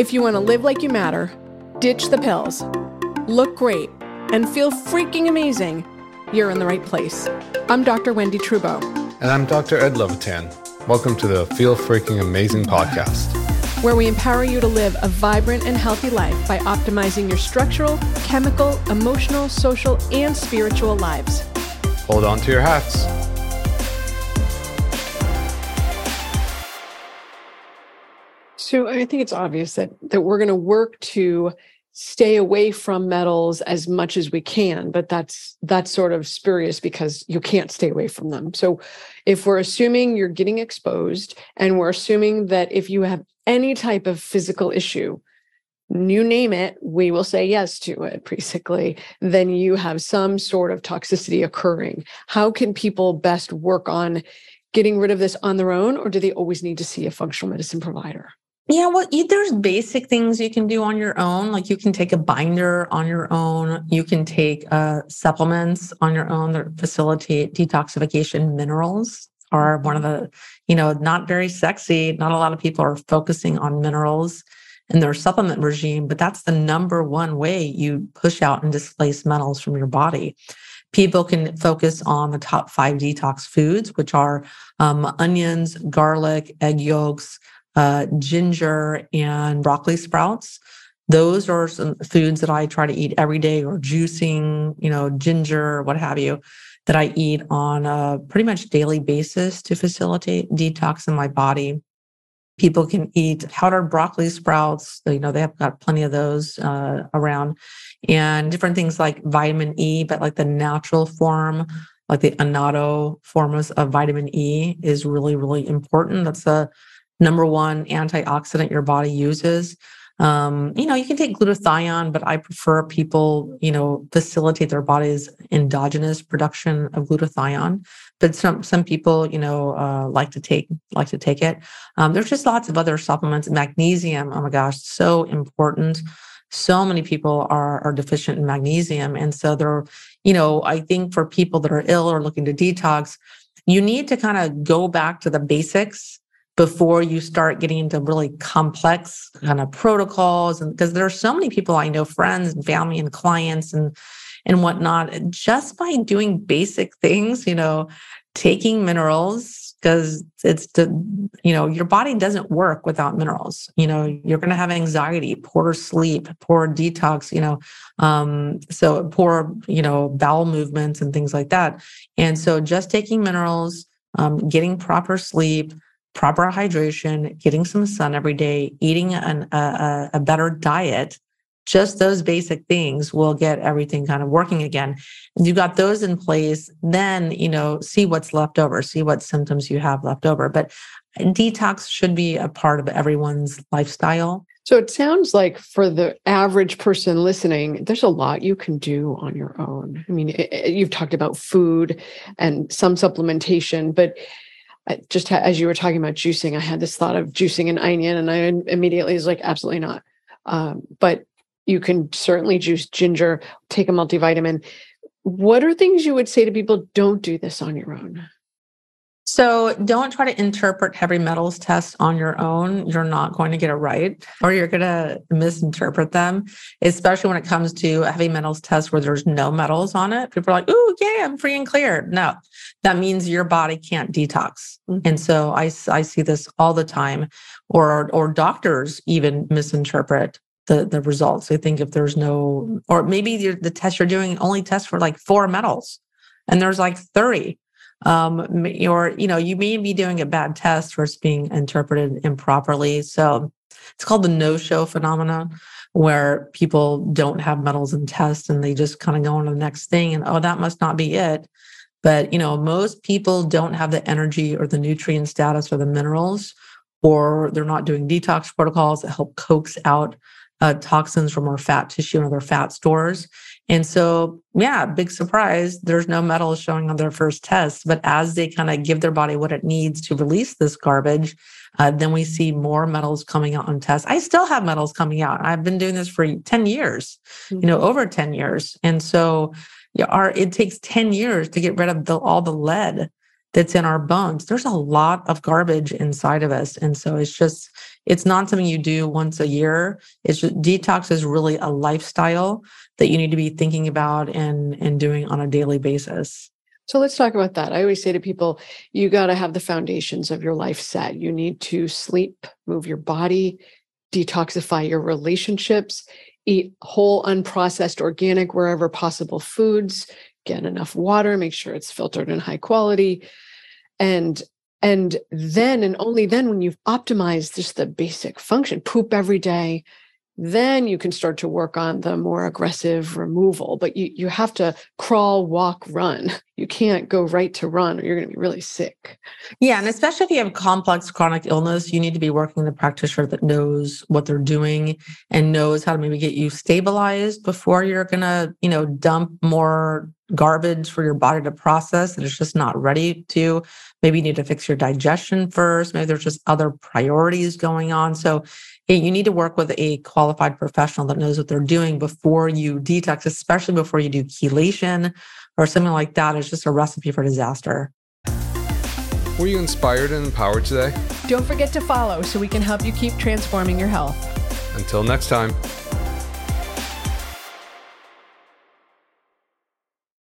If you want to live like you matter, ditch the pills, look great, and feel freaking amazing, you're in the right place. I'm Dr. Wendy Trubow. And I'm Dr. Ed Levitan. Welcome to the Feel Freaking Amazing podcast, where we empower you to live a vibrant and healthy life by optimizing your structural, chemical, emotional, social, and spiritual lives. Hold on to your hats. So I think it's obvious that that we're going to work to stay away from metals as much as we can but that's that's sort of spurious because you can't stay away from them. So if we're assuming you're getting exposed and we're assuming that if you have any type of physical issue you name it we will say yes to it basically then you have some sort of toxicity occurring. How can people best work on getting rid of this on their own or do they always need to see a functional medicine provider yeah, well, there's basic things you can do on your own. Like you can take a binder on your own. You can take uh, supplements on your own that facilitate detoxification. Minerals are one of the, you know, not very sexy. Not a lot of people are focusing on minerals in their supplement regime, but that's the number one way you push out and displace metals from your body. People can focus on the top five detox foods, which are um, onions, garlic, egg yolks, uh, ginger and broccoli sprouts. Those are some foods that I try to eat every day, or juicing, you know, ginger, what have you, that I eat on a pretty much daily basis to facilitate detox in my body. People can eat powdered broccoli sprouts. You know, they have got plenty of those uh, around, and different things like vitamin E, but like the natural form like the annatto forms of vitamin E is really, really important. That's a number one antioxidant your body uses. Um, you know, you can take glutathione, but I prefer people, you know, facilitate their body's endogenous production of glutathione. But some some people, you know, uh, like to take like to take it. Um, there's just lots of other supplements. Magnesium, oh my gosh, so important. So many people are are deficient in magnesium, and so they're, you know, I think for people that are ill or looking to detox, you need to kind of go back to the basics before you start getting into really complex kind of protocols and because there are so many people i know friends and family and clients and and whatnot just by doing basic things you know taking minerals because it's the you know your body doesn't work without minerals. You know you're going to have anxiety poor sleep poor detox you know um so poor you know bowel movements and things like that. And so just taking minerals um, getting proper sleep proper hydration, getting some sun every day, eating an, a, a better diet, just those basic things will get everything kind of working again. And you got those in place, then, you know, see what's left over, see what symptoms you have left over. But detox should be a part of everyone's lifestyle. So it sounds like for the average person listening, there's a lot you can do on your own. I mean, it, you've talked about food and some supplementation, but I just as you were talking about juicing, I had this thought of juicing an onion, and I immediately was like, absolutely not. Um, but you can certainly juice ginger, take a multivitamin. What are things you would say to people? Don't do this on your own. So don't try to interpret heavy metals tests on your own. You're not going to get it right, or you're going to misinterpret them, especially when it comes to heavy metals tests where there's no metals on it. People are like, "Ooh, yeah, I'm free and clear." No, that means your body can't detox. Mm-hmm. And so I, I see this all the time, or or doctors even misinterpret the the results. They think if there's no, or maybe the test you're doing only tests for like four metals, and there's like thirty um, or you know you may be doing a bad test or it's being interpreted improperly. So it's called the no-show phenomenon where people don't have metals in tests and they just kind of go on to the next thing and oh that must not be it. But you know most people don't have the energy or the nutrient status or the minerals or they're not doing detox protocols that help coax out uh, toxins from our fat tissue and other fat stores and so, yeah, big surprise, there's no metals showing on their first test. But as they kind of give their body what it needs to release this garbage, uh, then we see more metals coming out on tests. I still have metals coming out. I've been doing this for 10 years, mm-hmm. you know, mm-hmm. over 10 years. And so, yeah, our, it takes 10 years to get rid of the, all the lead that's in our bones. There's a lot of garbage inside of us. And so it's just, it's not something you do once a year. It's just, detox is really a lifestyle that you need to be thinking about and and doing on a daily basis. So let's talk about that. I always say to people, you got to have the foundations of your life set. You need to sleep, move your body, detoxify your relationships, eat whole, unprocessed, organic, wherever possible foods, get enough water, make sure it's filtered and high quality. And and then and only then when you've optimized just the basic function, poop every day, then you can start to work on the more aggressive removal. But you, you have to crawl walk run. You can't go right to run or you're going to be really sick. Yeah and especially if you have complex chronic illness you need to be working with a practitioner that knows what they're doing and knows how to maybe get you stabilized before you're going to you know dump more garbage for your body to process and it's just not ready to maybe you need to fix your digestion first maybe there's just other priorities going on so you need to work with a qualified professional that knows what they're doing before you detox, especially before you do chelation or something like that. It's just a recipe for disaster. Were you inspired and empowered today? Don't forget to follow so we can help you keep transforming your health. Until next time.